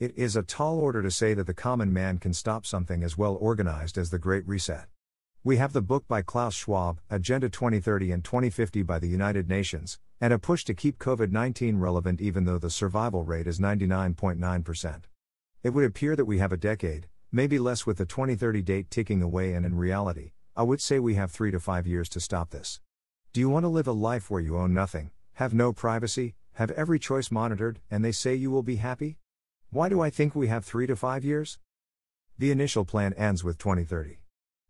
It is a tall order to say that the common man can stop something as well organized as the Great Reset. We have the book by Klaus Schwab, Agenda 2030 and 2050 by the United Nations, and a push to keep COVID 19 relevant even though the survival rate is 99.9%. It would appear that we have a decade, maybe less with the 2030 date ticking away, and in reality, I would say we have three to five years to stop this. Do you want to live a life where you own nothing, have no privacy, have every choice monitored, and they say you will be happy? Why do I think we have three to five years? The initial plan ends with 2030.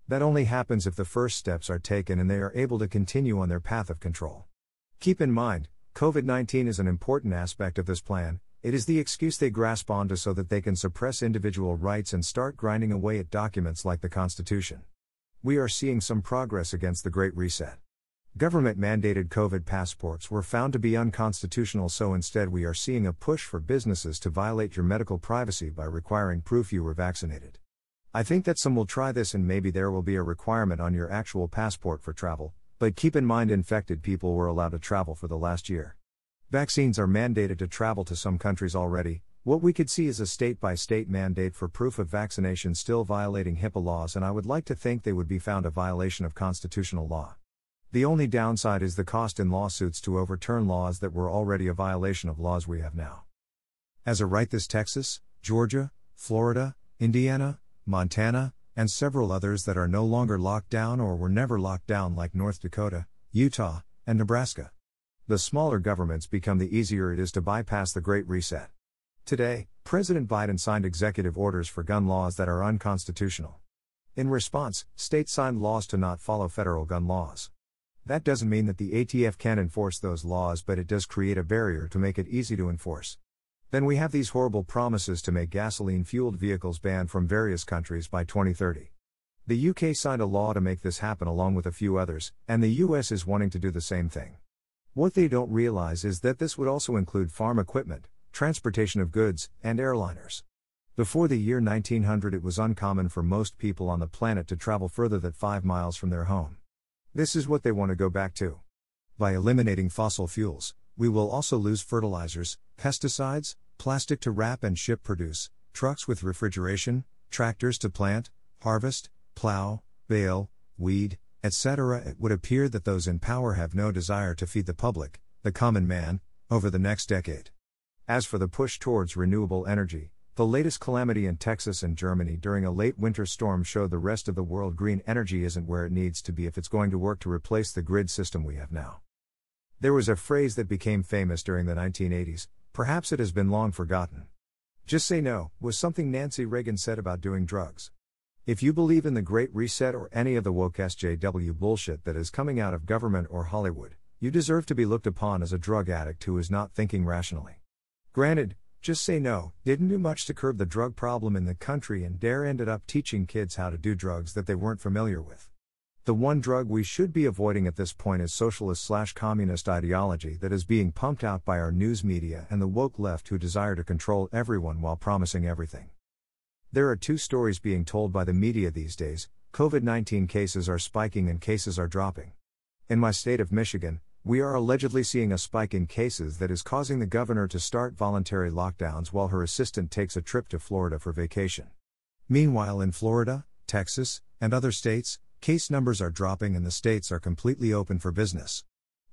That only happens if the first steps are taken and they are able to continue on their path of control. Keep in mind, COVID 19 is an important aspect of this plan, it is the excuse they grasp onto so that they can suppress individual rights and start grinding away at documents like the Constitution. We are seeing some progress against the Great Reset. Government mandated COVID passports were found to be unconstitutional, so instead, we are seeing a push for businesses to violate your medical privacy by requiring proof you were vaccinated. I think that some will try this and maybe there will be a requirement on your actual passport for travel, but keep in mind infected people were allowed to travel for the last year. Vaccines are mandated to travel to some countries already. What we could see is a state by state mandate for proof of vaccination still violating HIPAA laws, and I would like to think they would be found a violation of constitutional law. The only downside is the cost in lawsuits to overturn laws that were already a violation of laws we have now. As a right, this Texas, Georgia, Florida, Indiana, Montana, and several others that are no longer locked down or were never locked down, like North Dakota, Utah, and Nebraska. The smaller governments become the easier it is to bypass the Great Reset. Today, President Biden signed executive orders for gun laws that are unconstitutional. In response, states signed laws to not follow federal gun laws. That doesn't mean that the ATF can't enforce those laws, but it does create a barrier to make it easy to enforce. Then we have these horrible promises to make gasoline fueled vehicles banned from various countries by 2030. The UK signed a law to make this happen along with a few others, and the US is wanting to do the same thing. What they don't realize is that this would also include farm equipment, transportation of goods, and airliners. Before the year 1900, it was uncommon for most people on the planet to travel further than 5 miles from their home. This is what they want to go back to. By eliminating fossil fuels, we will also lose fertilizers, pesticides, plastic to wrap and ship produce, trucks with refrigeration, tractors to plant, harvest, plow, bale, weed, etc. It would appear that those in power have no desire to feed the public, the common man, over the next decade. As for the push towards renewable energy, the latest calamity in Texas and Germany during a late winter storm showed the rest of the world green energy isn't where it needs to be if it's going to work to replace the grid system we have now. There was a phrase that became famous during the 1980s Perhaps it has been long forgotten. Just say no, was something Nancy Reagan said about doing drugs. If you believe in the Great Reset or any of the woke SJW bullshit that is coming out of government or Hollywood, you deserve to be looked upon as a drug addict who is not thinking rationally. Granted, just say no didn't do much to curb the drug problem in the country, and DARE ended up teaching kids how to do drugs that they weren't familiar with. The one drug we should be avoiding at this point is socialist slash communist ideology that is being pumped out by our news media and the woke left who desire to control everyone while promising everything. There are two stories being told by the media these days COVID 19 cases are spiking and cases are dropping. In my state of Michigan, we are allegedly seeing a spike in cases that is causing the governor to start voluntary lockdowns while her assistant takes a trip to Florida for vacation. Meanwhile, in Florida, Texas, and other states, Case numbers are dropping and the states are completely open for business.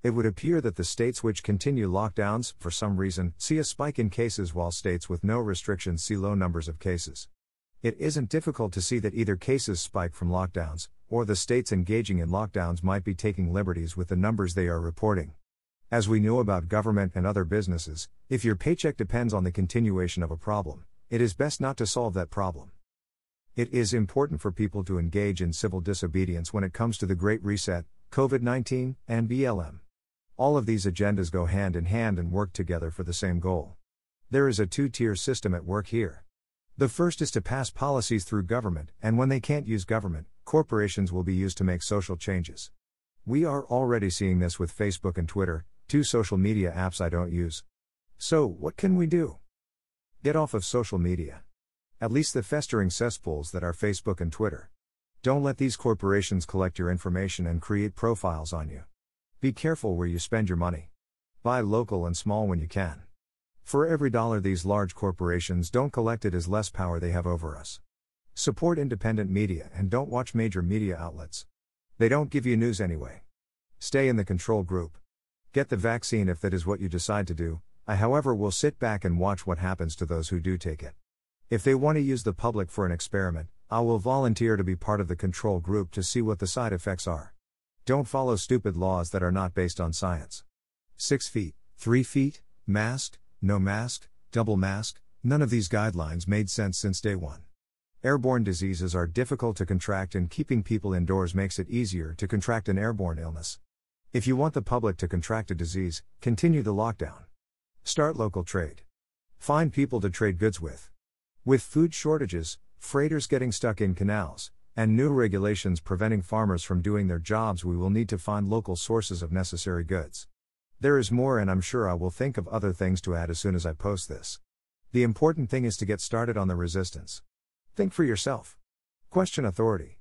It would appear that the states which continue lockdowns, for some reason, see a spike in cases while states with no restrictions see low numbers of cases. It isn't difficult to see that either cases spike from lockdowns, or the states engaging in lockdowns might be taking liberties with the numbers they are reporting. As we know about government and other businesses, if your paycheck depends on the continuation of a problem, it is best not to solve that problem. It is important for people to engage in civil disobedience when it comes to the Great Reset, COVID 19, and BLM. All of these agendas go hand in hand and work together for the same goal. There is a two tier system at work here. The first is to pass policies through government, and when they can't use government, corporations will be used to make social changes. We are already seeing this with Facebook and Twitter, two social media apps I don't use. So, what can we do? Get off of social media. At least the festering cesspools that are Facebook and Twitter. Don't let these corporations collect your information and create profiles on you. Be careful where you spend your money. Buy local and small when you can. For every dollar these large corporations don't collect, it is less power they have over us. Support independent media and don't watch major media outlets. They don't give you news anyway. Stay in the control group. Get the vaccine if that is what you decide to do. I, however, will sit back and watch what happens to those who do take it. If they want to use the public for an experiment, I will volunteer to be part of the control group to see what the side effects are. Don't follow stupid laws that are not based on science. 6 feet, 3 feet, masked, no mask, double mask, none of these guidelines made sense since day one. Airborne diseases are difficult to contract, and keeping people indoors makes it easier to contract an airborne illness. If you want the public to contract a disease, continue the lockdown. Start local trade. Find people to trade goods with. With food shortages, freighters getting stuck in canals, and new regulations preventing farmers from doing their jobs, we will need to find local sources of necessary goods. There is more, and I'm sure I will think of other things to add as soon as I post this. The important thing is to get started on the resistance. Think for yourself. Question authority.